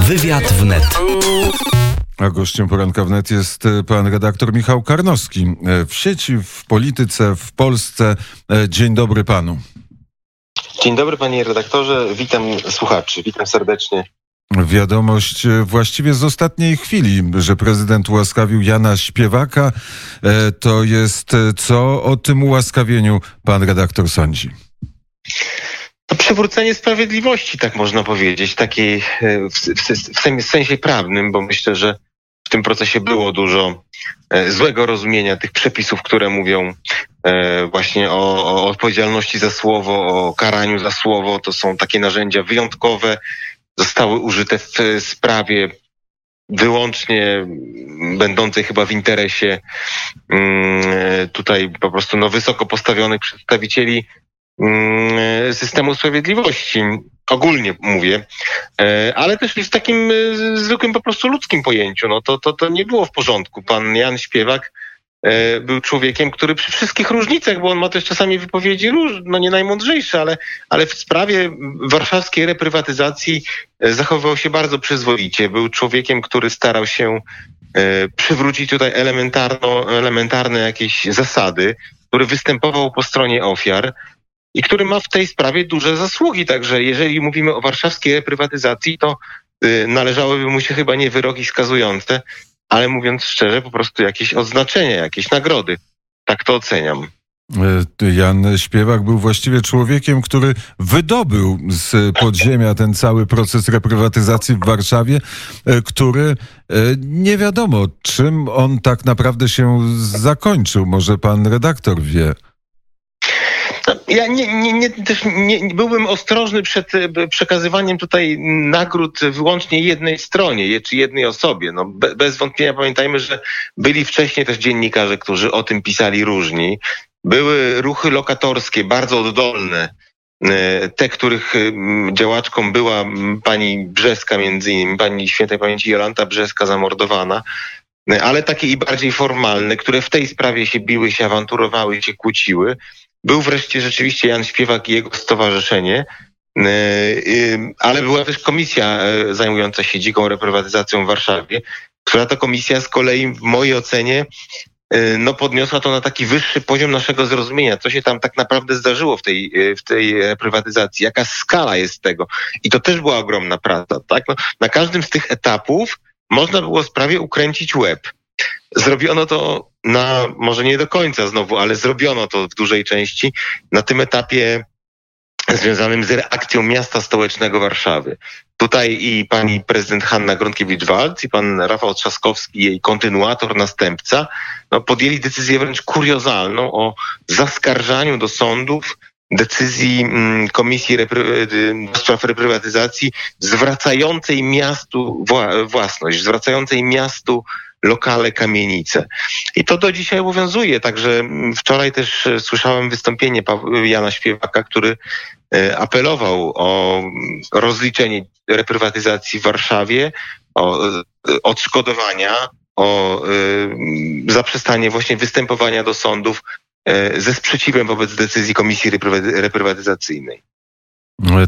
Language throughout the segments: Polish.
Wywiad wnet. A gościem poranka wnet jest e, pan redaktor Michał Karnowski. E, W sieci, w polityce, w Polsce. E, Dzień dobry panu. Dzień dobry panie redaktorze, witam słuchaczy, witam serdecznie. Wiadomość e, właściwie z ostatniej chwili, że prezydent ułaskawił Jana Śpiewaka. E, To jest e, co o tym ułaskawieniu pan redaktor sądzi? To przywrócenie sprawiedliwości, tak można powiedzieć, takiej w, w, w sen- w sensie prawnym, bo myślę, że w tym procesie było dużo złego rozumienia tych przepisów, które mówią właśnie o, o odpowiedzialności za słowo, o karaniu za słowo. To są takie narzędzia wyjątkowe, zostały użyte w sprawie wyłącznie będącej chyba w interesie mm, tutaj po prostu no, wysoko postawionych przedstawicieli mm, systemu sprawiedliwości. Ogólnie mówię, E, ale też w takim e, zwykłym po prostu ludzkim pojęciu. No to, to, to nie było w porządku. Pan Jan Śpiewak był człowiekiem, który przy wszystkich różnicach, bo on ma też czasami wypowiedzi no nie najmądrzejsze, ale, ale w sprawie warszawskiej reprywatyzacji e, zachowywał się bardzo przyzwoicie. Był człowiekiem, który starał się e, przywrócić tutaj elementarno, elementarne jakieś zasady, który występował po stronie ofiar i który ma w tej sprawie duże zasługi. Także jeżeli mówimy o warszawskiej reprywatyzacji, to należałyby mu się chyba nie wyroki skazujące, ale mówiąc szczerze, po prostu jakieś odznaczenia, jakieś nagrody. Tak to oceniam. E, Jan Śpiewak był właściwie człowiekiem, który wydobył z podziemia ten cały proces reprywatyzacji w Warszawie, e, który e, nie wiadomo, czym on tak naprawdę się zakończył. Może pan redaktor wie. Ja nie, nie, nie, też nie, byłbym ostrożny przed e, przekazywaniem tutaj nagród wyłącznie jednej stronie, czy jednej osobie. No, be, bez wątpienia pamiętajmy, że byli wcześniej też dziennikarze, którzy o tym pisali różni. Były ruchy lokatorskie, bardzo oddolne. e, Te, których em, działaczką była pani Brzeska, między innymi pani świętej pamięci Jolanta Brzeska zamordowana, E, ale takie i bardziej formalne, które w tej sprawie się biły, się awanturowały, się kłóciły. Był wreszcie rzeczywiście Jan Śpiewak i jego stowarzyszenie, e, y, ale była też komisja e, zajmująca się dziką reprywatyzacją w Warszawie, która to komisja z kolei w mojej ocenie no podniosła to na taki wyższy poziom naszego zrozumienia, co się tam tak naprawdę zdarzyło w tej, w tej reprywatyzacji, jaka skala jest tego. I to też była ogromna praca. Tak? No, na każdym z tych etapów można było sprawie ukręcić łeb. Zrobiono to na, może nie do końca znowu, ale zrobiono to w dużej części na tym etapie związanym z reakcją miasta stołecznego Warszawy. Tutaj i pani prezydent Hanna Gronkiewicz-Waltz i pan Rafał Trzaskowski, jej kontynuator, następca, no, podjęli decyzję wręcz kuriozalną o zaskarżaniu do sądów decyzji mm, Komisji Repry- y, do Spraw Reprywatyzacji zwracającej miastu wła- własność, zwracającej miastu lokale, kamienice. I to do dzisiaj obowiązuje. Także mm, wczoraj też e, słyszałem wystąpienie Pa- Jana Śpiewaka, który e, apelował o mm, rozliczenie reprywatyzacji w Warszawie, o e, odszkodowania, o e, mm, zaprzestanie właśnie występowania do sądów e, ze sprzeciwem wobec decyzji Komisji Reprywa- Reprywatyzacyjnej.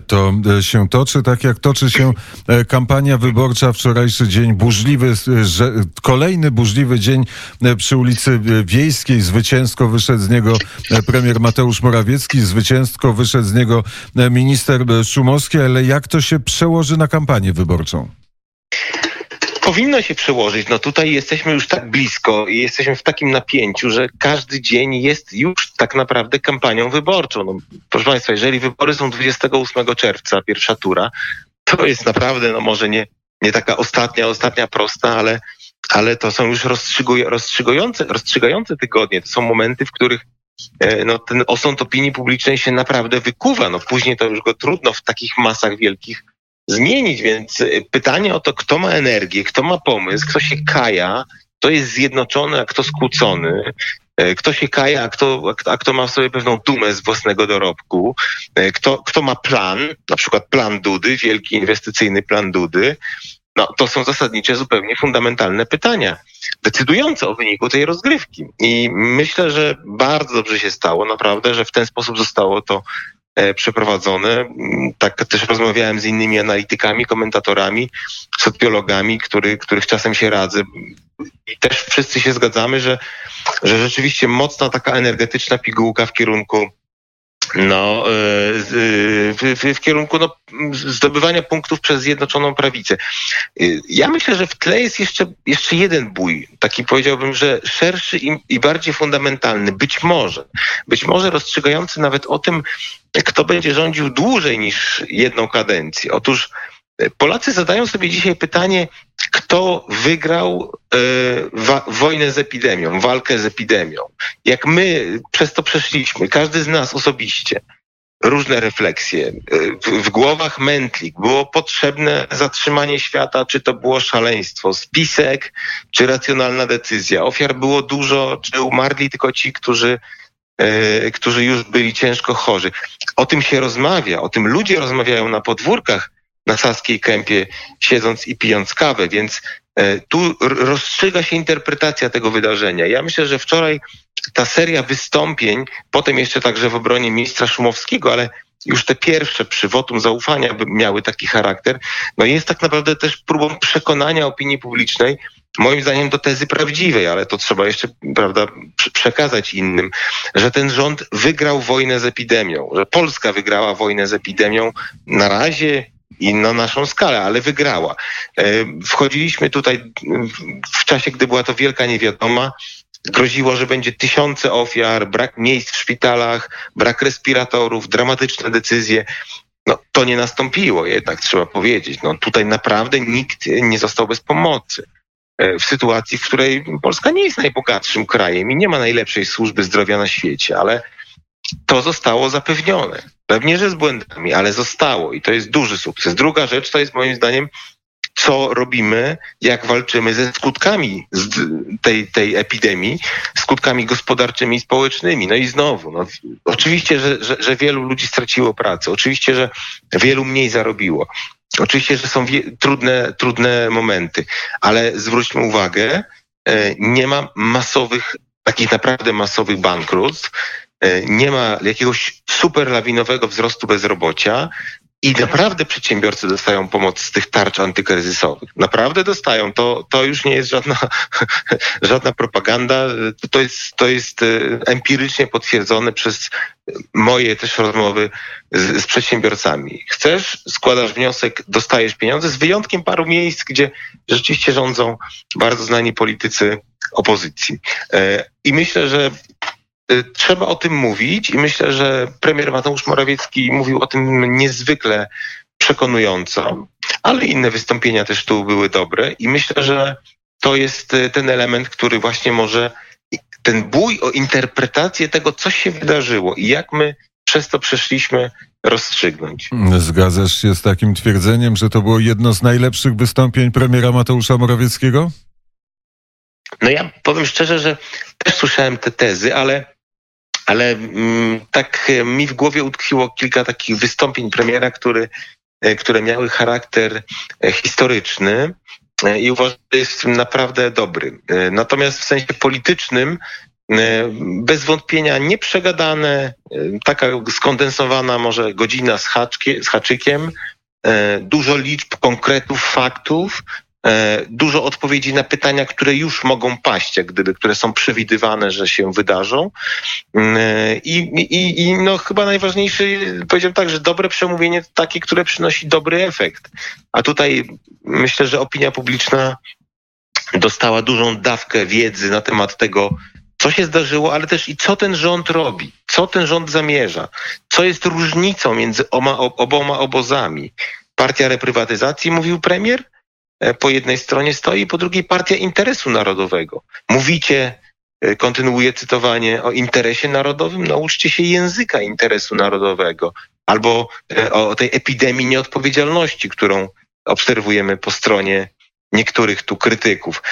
To e, się toczy, tak jak toczy się e, kampania wyborcza, wczorajszy dzień burzliwy, e, kolejny burzliwy dzień przy ulicy Wiejskiej. Zwycięsko wyszedł z niego premier Mateusz Morawiecki, zwycięsko wyszedł z niego minister Szumowski, ale jak to się przełoży na kampanię wyborczą? Powinno się przełożyć. No tutaj jesteśmy już tak blisko i jesteśmy w takim napięciu, że każdy dzień jest już tak naprawdę kampanią wyborczą. No, proszę Państwa, jeżeli wybory są 28 czerwca, pierwsza tura, to jest naprawdę, no może nie, nie taka ostatnia, ostatnia prosta, ale, ale to są już rozstrzygające, rozstrzygające tygodnie. To są momenty, w których e, no, ten osąd opinii publicznej się naprawdę wykuwa. No, później to już go trudno w takich masach wielkich zmienić, więc y, pytanie o to, kto ma energię, kto ma pomysł, kto się kaja, kto jest zjednoczony, a kto skłócony, y, kto się kaja, a kto, a kto ma w sobie pewną dumę z własnego dorobku, y, kto, kto ma plan, na przykład plan Dudy, wielki inwestycyjny plan Dudy, no to są zasadnicze, zupełnie fundamentalne pytania, decydujące o wyniku tej rozgrywki. I myślę, że bardzo dobrze się stało, naprawdę, że w ten sposób zostało to e, przeprowadzone. Tak też rozmawiałem z innymi analitykami, komentatorami, socjologami, który, których czasem się radzę. I też wszyscy się zgadzamy, że, że rzeczywiście mocna taka energetyczna pigułka w kierunku no, e, w, w, w, kierunku no, zdobywania punktów przez Zjednoczoną Prawicę. E, ja myślę, że w tle jest jeszcze, jeszcze jeden bój, taki powiedziałbym, że szerszy i, i bardziej fundamentalny, być może, być może rozstrzygający nawet o tym, kto będzie rządził dłużej niż jedną kadencję. Otóż Polacy zadają sobie dzisiaj pytanie, kto wygrał e, wojnę z epidemią, walkę z epidemią. Jak my przez to przeszliśmy, każdy z nas osobiście, różne refleksje. E, w, głowach mętlik było potrzebne zatrzymanie świata, czy to było szaleństwo, spisek, czy racjonalna decyzja. Ofiar było dużo, czy umarli tylko ci, którzy e, którzy już byli ciężko chorzy. O tym się rozmawia, o tym ludzie rozmawiają na podwórkach na Saskiej Kępie, siedząc i pijąc kawę, więc e, tu rozstrzyga się interpretacja tego wydarzenia. Ja myślę, że wczoraj ta seria wystąpień, potem jeszcze także w obronie ministra Szumowskiego, ale już te pierwsze przy wotum zaufania miały taki charakter, no jest tak naprawdę też próbą przekonania opinii publicznej, moim zdaniem do tezy prawdziwej, ale to trzeba jeszcze, prawda, przekazać innym, że ten rząd wygrał wojnę z epidemią, że Polska wygrała wojnę z epidemią na razie i na naszą skalę, ale wygrała. E, wchodziliśmy tutaj w czasie, gdy była to wielka niewiadoma, groziło, że będzie tysiące ofiar, brak miejsc w szpitalach, brak respiratorów, dramatyczne decyzje. No, to nie nastąpiło jednak, trzeba powiedzieć. No, tutaj naprawdę nikt nie został bez pomocy. E, w sytuacji, w której Polska nie jest najbogatszym krajem i nie ma najlepszej służby zdrowia na świecie, ale to zostało zapewnione. Pewnie, że z błędami, ale zostało i to jest duży sukces. Druga rzecz to jest moim zdaniem, co robimy, jak walczymy ze skutkami tej, tej epidemii, skutkami gospodarczymi i społecznymi. No i znowu, no, oczywiście, że, że, że wielu ludzi straciło pracę, oczywiście, że wielu mniej zarobiło. Oczywiście, że są trudne, trudne momenty, ale zwróćmy uwagę, e, nie ma masowych, takich naprawdę masowych bankructw. E, nie ma jakiegoś super lawinowego wzrostu bezrobocia i naprawdę przedsiębiorcy dostają pomoc z tych tarcz antykryzysowych. Naprawdę dostają. To, to już nie jest żadna, żadna propaganda. To jest, to jest e, empirycznie potwierdzone przez moje też rozmowy z, z przedsiębiorcami. Chcesz, składasz wniosek, dostajesz pieniądze, z wyjątkiem paru miejsc, gdzie rzeczywiście rządzą bardzo znani politycy opozycji. E, I myślę, że trzeba o tym mówić i myślę, że premier Mateusz Morawiecki mówił o tym niezwykle przekonująco, ale inne wystąpienia też tu były dobre i myślę, że to jest y, ten element, który właśnie może ten bój o interpretację tego, co się wydarzyło i jak my przez to przeszliśmy, rozstrzygnąć. Zgadzasz się z takim twierdzeniem, że to było jedno z najlepszych wystąpień premiera Mateusza Morawieckiego? No ja powiem szczerze, że też słyszałem te tezy, ale ale mm, tak e, mi w głowie utkwiło kilka takich wystąpień premiera, który, e, które miały charakter e, historyczny i uważam, że jest naprawdę dobry. Natomiast w sensie politycznym bez wątpienia nieprzegadane, taka skondensowana może godzina z, haczkie, z haczykiem, dużo liczb, konkretów, faktów, dużo odpowiedzi na pytania, które już mogą paść, jak gdyby, które są przewidywane, że się wydarzą. Mm, e, I, i, i no chyba najważniejszy, powiedziałem tak, że dobre przemówienie to takie, które przynosi dobry efekt. A tutaj myślę, że opinia publiczna dostała dużą dawkę wiedzy na temat tego, co się zdarzyło, ale też i co ten rząd robi, co ten rząd zamierza, co jest różnicą między oma, oboma obozami. Partia reprywatyzacji, mówił premier, E, po jednej stronie stoi, po drugiej partia interesu narodowego. Mówicie, e, kontynuuję cytowanie, o interesie narodowym, nauczcie się języka interesu narodowego albo e, o tej epidemii nieodpowiedzialności, którą obserwujemy po stronie niektórych tu krytyków.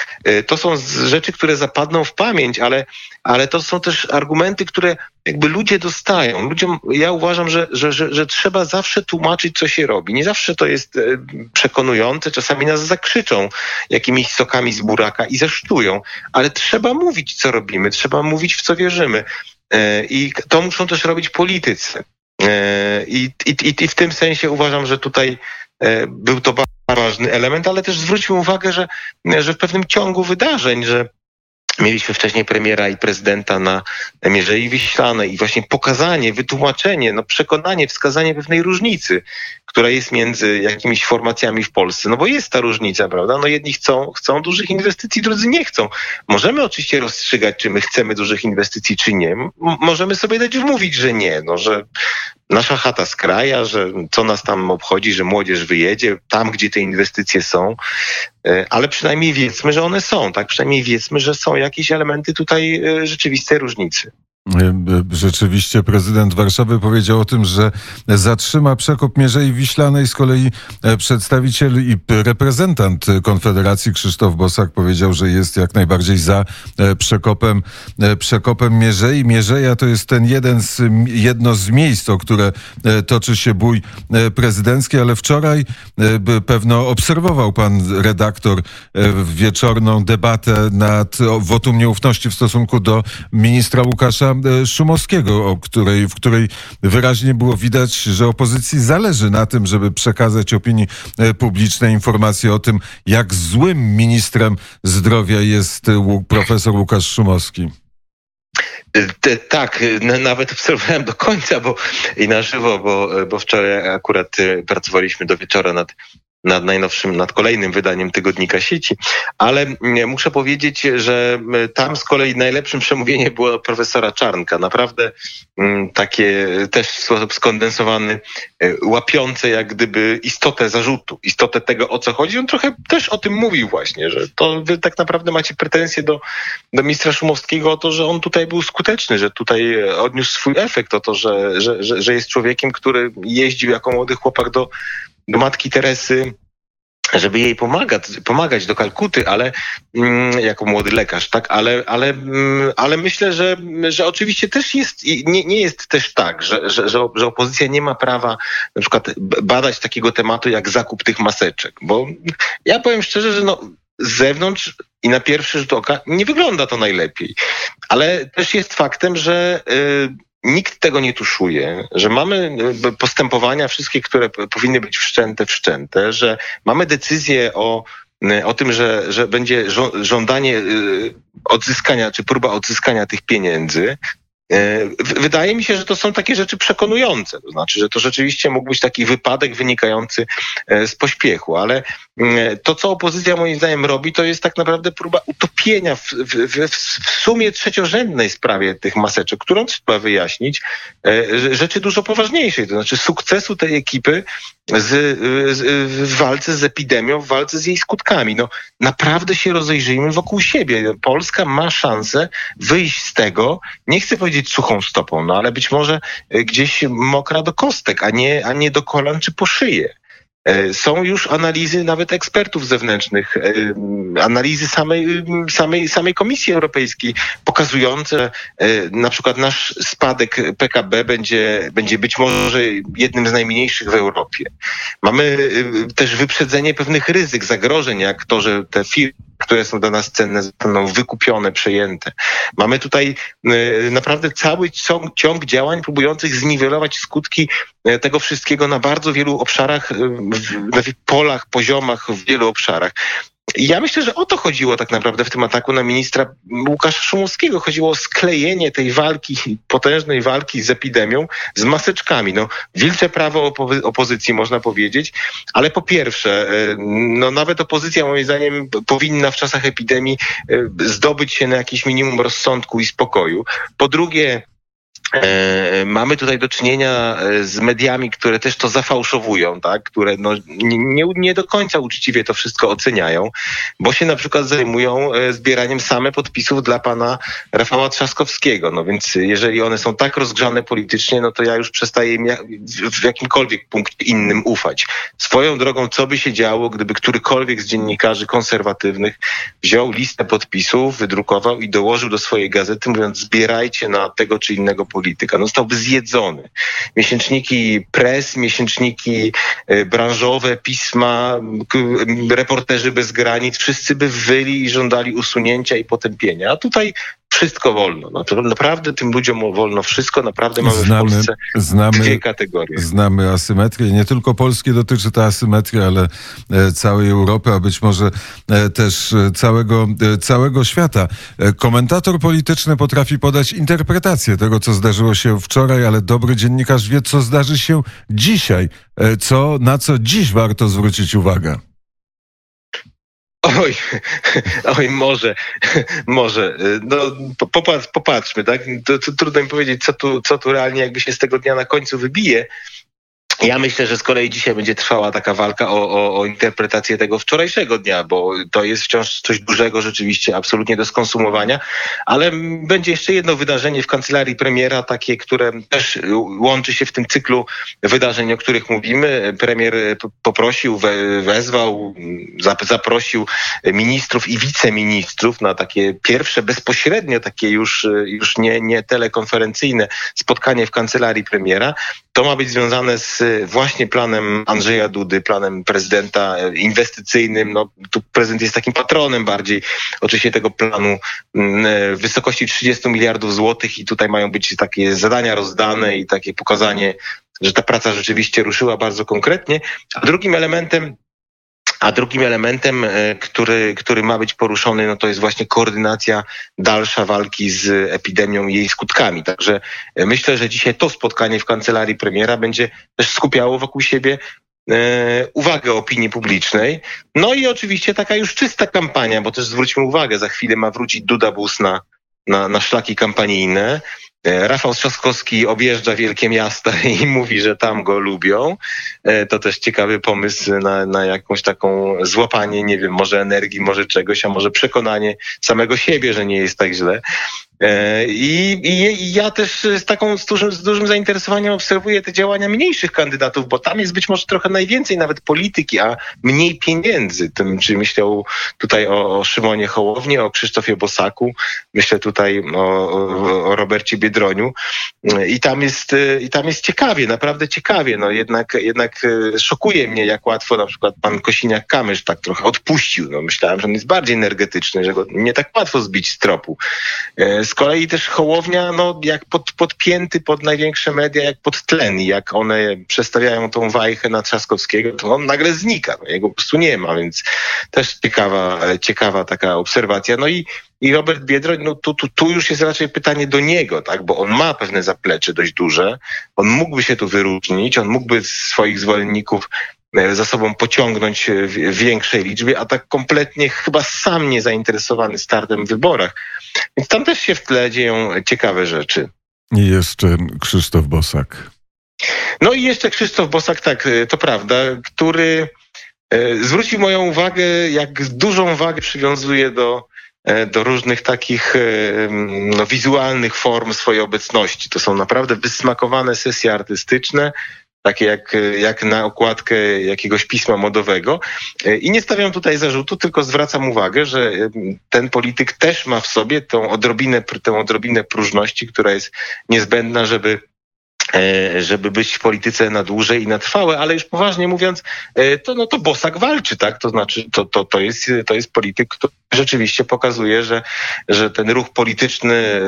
To są rzeczy, które zapadną w pamięć, ale, ale to są też argumenty, które jakby ludzie dostają. Ludziom, ja uważam, że, że, że, że trzeba zawsze tłumaczyć, co się robi. Nie zawsze to jest e, przekonujące, czasami nas zakrzyczą jakimiś sokami z buraka i zesztują, ale trzeba mówić, co robimy, trzeba mówić, w co wierzymy. E, I to muszą też robić politycy. E, I, i, I w tym sensie uważam, że tutaj był to bardzo ważny element, ale też zwróćmy uwagę, że, że w pewnym ciągu wydarzeń, że Mieliśmy wcześniej premiera i prezydenta na Mierzei Wiślanej i właśnie pokazanie, wytłumaczenie, no przekonanie, wskazanie pewnej różnicy, która jest między jakimiś formacjami w Polsce. No bo jest ta różnica, prawda? No jedni chcą, chcą dużych inwestycji, drudzy nie chcą. Możemy oczywiście rozstrzygać, czy my chcemy dużych inwestycji, czy nie. M możemy sobie dać wmówić, że nie, no że nasza chata z kraja, że co nas tam obchodzi, że młodzież wyjedzie tam, gdzie te inwestycje są, e, ale przynajmniej wiedzmy, że one są, tak? Przynajmniej wiedzmy, że są jakieś elementy tutaj e, rzeczywistej różnicy. Rzeczywiście prezydent Warszawy powiedział o tym, że zatrzyma przekop Mierzei Wiślanej. Z kolei e, przedstawiciel i reprezentant Konfederacji Krzysztof Bosak powiedział, że jest jak najbardziej za e, przekopem, e, przekopem Mierzei. Mierzeja to jest ten jeden z, jedno z miejsc, o które toczy się bój prezydencki, ale wczoraj pewno obserwował pan redaktor wieczorną debatę nad wotum nieufności w stosunku do ministra Łukasza Szumowskiego, o której, w której wyraźnie było widać, że opozycji zależy na tym, żeby przekazać opinii e, publicznej informacje o tym, jak złym ministrem zdrowia jest e, profesor Łukasz Szumowski. Tak, nawet obserwowałem do końca, bo i na żywo, bo, bo wczoraj akurat pracowaliśmy do wieczora nad nad najnowszym, nad kolejnym wydaniem tygodnika sieci, ale mm, muszę powiedzieć, że mm, tam z kolei najlepszym przemówienie było profesora Czarnka. Naprawdę mm, takie też w sposób skondensowany, e, łapiące jak gdyby istotę zarzutu, istotę tego, o co chodzi. On trochę też o tym mówił właśnie, że to wy tak naprawdę macie pretensje do, do ministra Szumowskiego o to, że on tutaj był skuteczny, że tutaj odniósł swój efekt, o to, że, że, że, że jest człowiekiem, który jeździł jako młody chłopak do do matki Teresy żeby jej pomagać, pomagać do Kalkuty, ale mm, jako młody lekarz, tak, ale, ale, mm, ale myślę, że, że oczywiście też jest, nie, nie jest też tak, że, że, że, opozycja nie ma prawa na przykład badać takiego tematu jak zakup tych maseczek, bo ja powiem szczerze, że no, z zewnątrz i na pierwszy rzut oka nie wygląda to najlepiej. Ale też jest faktem, że y, nikt tego nie tuszuje, że mamy e, postępowania wszystkie, które powinny być wszczęte, wszczęte, że mamy decyzję o e, o tym, że, że będzie żądanie e, odzyskania, czy próba odzyskania tych pieniędzy, wydaje mi się, że to są takie rzeczy przekonujące. To znaczy, że to rzeczywiście mógł być taki wypadek wynikający e, z pośpiechu, ale mm, to, co opozycja moim zdaniem robi, to jest tak naprawdę próba utopienia w, w, w sumie trzeciorzędnej sprawie tych maseczek, którą trzeba wyjaśnić, e, rzeczy dużo poważniejszej. To znaczy sukcesu tej ekipy z, z, w walce z epidemią, w walce z jej skutkami. No, naprawdę się rozejrzyjmy wokół siebie. Polska ma szansę wyjść z tego, nie chcę powiedzieć suchą stopą, no ale być może gdzieś mokra do kostek, a nie, a nie do kolan czy po szyję. E, są już analizy nawet ekspertów zewnętrznych, e, analizy samej, samej, samej Komisji Europejskiej pokazujące e, na przykład nasz spadek PKB będzie, będzie być może jednym z najmniejszych w Europie. Mamy też wyprzedzenie pewnych ryzyk, zagrożeń, jak to, że te firmy które są dla nas cenne, zostaną wykupione, przejęte. Mamy tutaj naprawdę cały ciąg, działań próbujących zniwelować skutki tego wszystkiego na bardzo wielu obszarach, na polach, poziomach, w wielu obszarach. Ja myślę, że o to chodziło tak naprawdę w tym ataku na ministra Łukasza Szumowskiego. Chodziło o sklejenie tej walki, potężnej walki z epidemią z maseczkami. No, wilcze prawo opozy opozycji, można powiedzieć, ale po pierwsze, e, no, nawet opozycja moim zdaniem powinna w czasach epidemii e, zdobyć się na jakieś minimum rozsądku i spokoju. Po drugie, mamy tutaj do czynienia e, z mediami, które też to zafałszowują, tak? które no, nie, nie do końca uczciwie to wszystko oceniają, bo się na przykład zajmują e, zbieraniem same podpisów dla pana Rafała Trzaskowskiego. No więc jeżeli one są tak rozgrzane politycznie, no to ja już przestaję im w jakimkolwiek punkcie innym ufać. Swoją drogą, co by się działo, gdyby którykolwiek z dziennikarzy konserwatywnych wziął listę podpisów, wydrukował i dołożył do swojej gazety, mówiąc zbierajcie na tego czy innego polityka, no zostałby zjedzony. Miesięczniki press, miesięczniki e, branżowe, pisma, reporterzy bez granic, wszyscy by wyli i żądali usunięcia i potępienia. A tutaj wszystko wolno. No to naprawdę tym ludziom wolno wszystko. Naprawdę mamy znamy, w Polsce znamy, dwie kategorie. Znamy asymetrię. Nie tylko Polskie dotyczy ta asymetria, ale e, całej Europy, a być może e, też e, całego, całego świata. Komentator polityczny potrafi podać interpretację tego, co zdarzyło się wczoraj, ale dobry dziennikarz wie, co zdarzy się dzisiaj. Co, na co dziś warto zwrócić uwagę. Oj, oj, może, może. No, popatrz, popatrzmy, tak? To, to, trudno mi powiedzieć, co tu, co tu realnie jakby się z tego dnia na końcu wybije. Ja myślę, że z kolei dzisiaj będzie trwała taka walka o, o, o, interpretację tego wczorajszego dnia, bo to jest wciąż coś dużego rzeczywiście, absolutnie do skonsumowania, ale będzie jeszcze jedno wydarzenie w kancelarii premiera, takie, które też łączy się w tym cyklu wydarzeń, o których mówimy. Premier poprosił, wezwał, zaprosił ministrów i wiceministrów na takie pierwsze, bezpośrednio takie już, już nie, nie telekonferencyjne spotkanie w kancelarii premiera. To ma być związane z właśnie planem Andrzeja Dudy, planem prezydenta inwestycyjnym. No, tu prezydent jest takim patronem bardziej oczywiście tego planu mm, w wysokości 30 miliardów złotych i tutaj mają być takie zadania rozdane i takie pokazanie, że ta praca rzeczywiście ruszyła bardzo konkretnie. A drugim elementem a drugim elementem, e, który, który ma być poruszony, no to jest właśnie koordynacja dalsza walki z epidemią i jej skutkami. Także e, myślę, że dzisiaj to spotkanie w kancelarii premiera będzie też skupiało wokół siebie e, uwagę opinii publicznej. No i oczywiście taka już czysta kampania, bo też zwróćmy uwagę, za chwilę ma wrócić Duda Bus na, na, na szlaki kampanijne. E, Rafał Trzaskowski objeżdża wielkie miasta i mówi, że tam go lubią. E, to też ciekawy pomysł na, na jakąś taką złapanie, nie wiem, może energii, może czegoś, a może przekonanie samego siebie, że nie jest tak źle. E, I, I, ja też z taką z dużym, z dużym zainteresowaniem obserwuję te działania mniejszych kandydatów, bo tam jest być może trochę najwięcej nawet polityki, a mniej pieniędzy. Tym, czy myślę tutaj o, o Szymonie Hołowni, o Krzysztofie Bosaku, myślę tutaj o, o, Robercie Biedroniu. I tam jest, i tam jest ciekawie, naprawdę ciekawie. No jednak, jednak e, szokuje mnie, jak łatwo na przykład pan Kosiniak-Kamysz tak trochę odpuścił. No myślałem, że on jest bardziej energetyczny, że go nie tak łatwo zbić z tropu. Z kolei też Hołownia, no, jak pod, podpięty pod największe media, jak pod tlen, jak one przestawiają tą wajchę na Trzaskowskiego, to on nagle znika. No, jego po prostu nie ma, więc też ciekawa, ciekawa taka obserwacja. No i i Robert Biedroń, no tu, tu, tu już jest raczej pytanie do niego, tak? bo on ma pewne zaplecze dość duże, on mógłby się tu wyróżnić, on mógłby swoich zwolenników za sobą pociągnąć w większej liczbie, a tak kompletnie chyba sam nie zainteresowany startem w wyborach. Więc tam też się w tle dzieją ciekawe rzeczy. I jeszcze Krzysztof Bosak. No i jeszcze Krzysztof Bosak, tak, e, to prawda, który e, zwrócił moją uwagę, jak dużą wagę przywiązuje do, do różnych takich no, wizualnych form swojej obecności. To są naprawdę wysmakowane sesje artystyczne, takie jak, jak na okładkę jakiegoś pisma modowego. I nie stawiam tutaj zarzutu, tylko zwracam uwagę, że ten polityk też ma w sobie tą odrobinę, tę odrobinę próżności, która jest niezbędna, żeby E, żeby być w polityce na dłużej i na trwałe, ale już poważnie mówiąc, e, to, no to Bosak walczy, tak? To znaczy, to, to, to, jest, to jest polityk, który rzeczywiście pokazuje, że, że ten ruch polityczny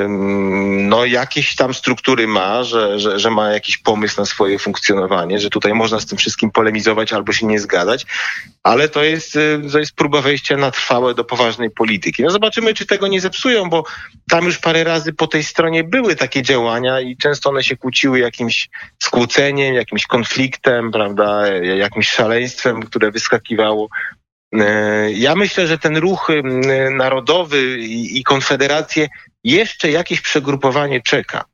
no jakieś tam struktury ma, że, że, że ma jakiś pomysł na swoje funkcjonowanie, że tutaj można z tym wszystkim polemizować albo się nie zgadzać, ale to jest, e, to jest próba wejścia na trwałe do poważnej polityki. No zobaczymy, czy tego nie zepsują, bo tam już parę razy po tej stronie były takie działania i często one się kłóciły jakimś skłóceniem, jakimś konfliktem, prawda, jakimś szaleństwem, które wyskakiwało. E, ja myślę, że ten ruch narodowy i konfederację jeszcze jakieś przegrupowanie czeka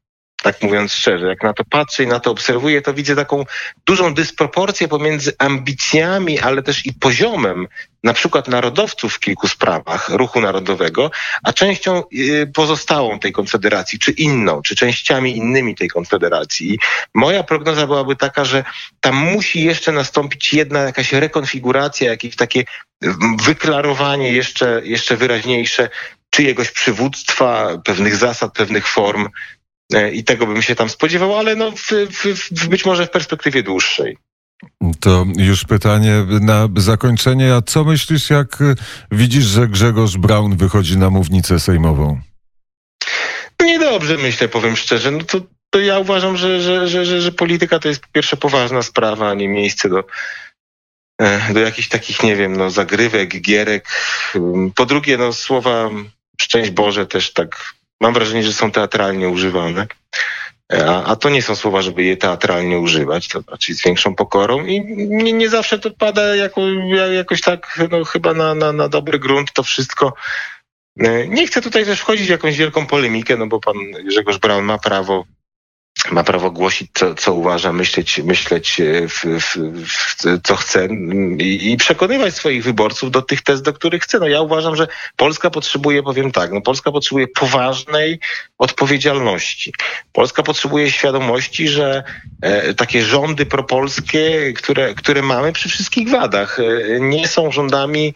tak mówiąc szczerze. Jak na to patrzę i na to obserwuję, to widzę taką dużą dysproporcję pomiędzy ambicjami, ale też i poziomem na przykład narodowców w kilku sprawach ruchu narodowego, a częścią y, pozostałą tej konfederacji, czy inną, czy częściami innymi tej konfederacji. Moja prognoza byłaby taka, że tam musi jeszcze nastąpić jedna jakaś rekonfiguracja, jakieś takie wyklarowanie jeszcze, jeszcze wyraźniejsze czyjegoś przywództwa, pewnych zasad, pewnych form, i tego bym się tam spodziewał, ale no w, w, być może w perspektywie dłuższej. To już pytanie na zakończenie. A co myślisz, jak y, widzisz, że Grzegorz Braun wychodzi na mównicę sejmową? Niedobrze myślę, powiem szczerze. No to, to ja uważam, że, że, że, że, że polityka to jest po pierwsze poważna sprawa, a nie miejsce do, e, do jakichś takich, nie wiem, no, zagrywek, gierek. Po drugie, no, słowa szczęść Boże też tak mam wrażenie, że są teatralnie używane. E, a, a to nie są słowa, żeby je teatralnie używać, to znaczy z większą pokorą i nie, nie zawsze to pada jako, jakoś tak, no, chyba na, na, na dobry grunt to wszystko. E, nie chcę tutaj też wchodzić w jakąś wielką polemikę, no bo pan Grzegorz Braun ma prawo ma prawo głosić, co, co uważa, myśleć, myśleć e, w, w, w, co chce i, i, przekonywać swoich wyborców do tych tez, do których chce. No ja uważam, że Polska potrzebuje, powiem tak, no Polska potrzebuje poważnej odpowiedzialności. Polska potrzebuje świadomości, że e, takie rządy propolskie, które, które mamy przy wszystkich wadach, e, nie są rządami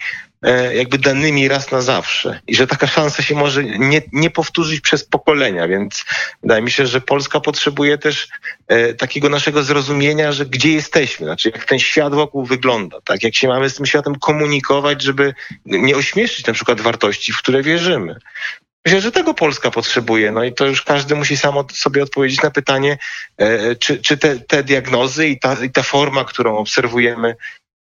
jakby danymi raz na zawsze i że taka szansa się może nie, nie powtórzyć przez pokolenia, więc wydaje mi się, że Polska potrzebuje też e, takiego naszego zrozumienia, że gdzie jesteśmy, znaczy jak ten świat wokół wygląda, tak, jak się mamy z tym światem komunikować, żeby nie ośmieszyć na przykład wartości, w które wierzymy. Myślę, że tego Polska potrzebuje. No i to już każdy musi sam sobie odpowiedzieć na pytanie, e, czy, czy te, te diagnozy i ta, i ta forma, którą obserwujemy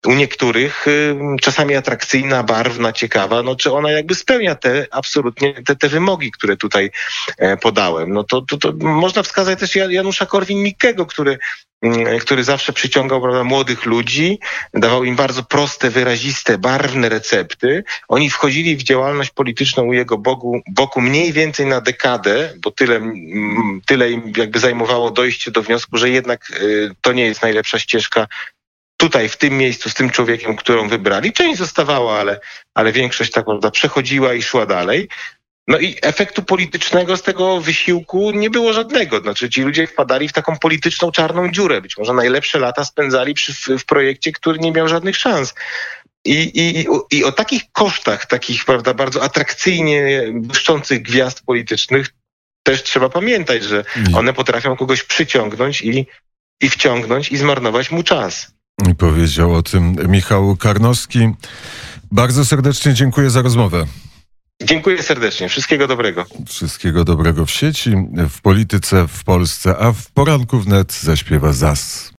u niektórych y, czasami atrakcyjna, barwna, ciekawa, no czy ona jakby spełnia te absolutnie te, te wymogi, które tutaj e, podałem. No to, to, to można wskazać też Janusza Korwin-Mikkego, który mm, który zawsze przyciągał prawda, młodych ludzi, dawał im bardzo proste, wyraziste, barwne recepty. Oni wchodzili w działalność polityczną u jego boku, boku mniej więcej na dekadę, bo tyle, tyle im jakby zajmowało dojście do wniosku, że jednak y, to nie jest najlepsza ścieżka tutaj, w tym miejscu, z tym człowiekiem, którą wybrali. Część zostawała, ale, ale większość tak prawda przechodziła i szła dalej. No i efektu politycznego z tego wysiłku nie było żadnego. Znaczy ci ludzie wpadali w taką polityczną czarną dziurę. Być może najlepsze lata spędzali przy, w, w projekcie, który nie miał żadnych szans. I, i, I o takich kosztach, takich prawda, bardzo atrakcyjnie błyszczących gwiazd politycznych też trzeba pamiętać, że one potrafią kogoś przyciągnąć i, i wciągnąć i zmarnować mu czas. Powiedział o tym Michał Karnowski. Bardzo serdecznie dziękuję za rozmowę. Dziękuję serdecznie. Wszystkiego dobrego. Wszystkiego dobrego w sieci, w polityce w Polsce, a w poranku wnet zaśpiewa ZAS.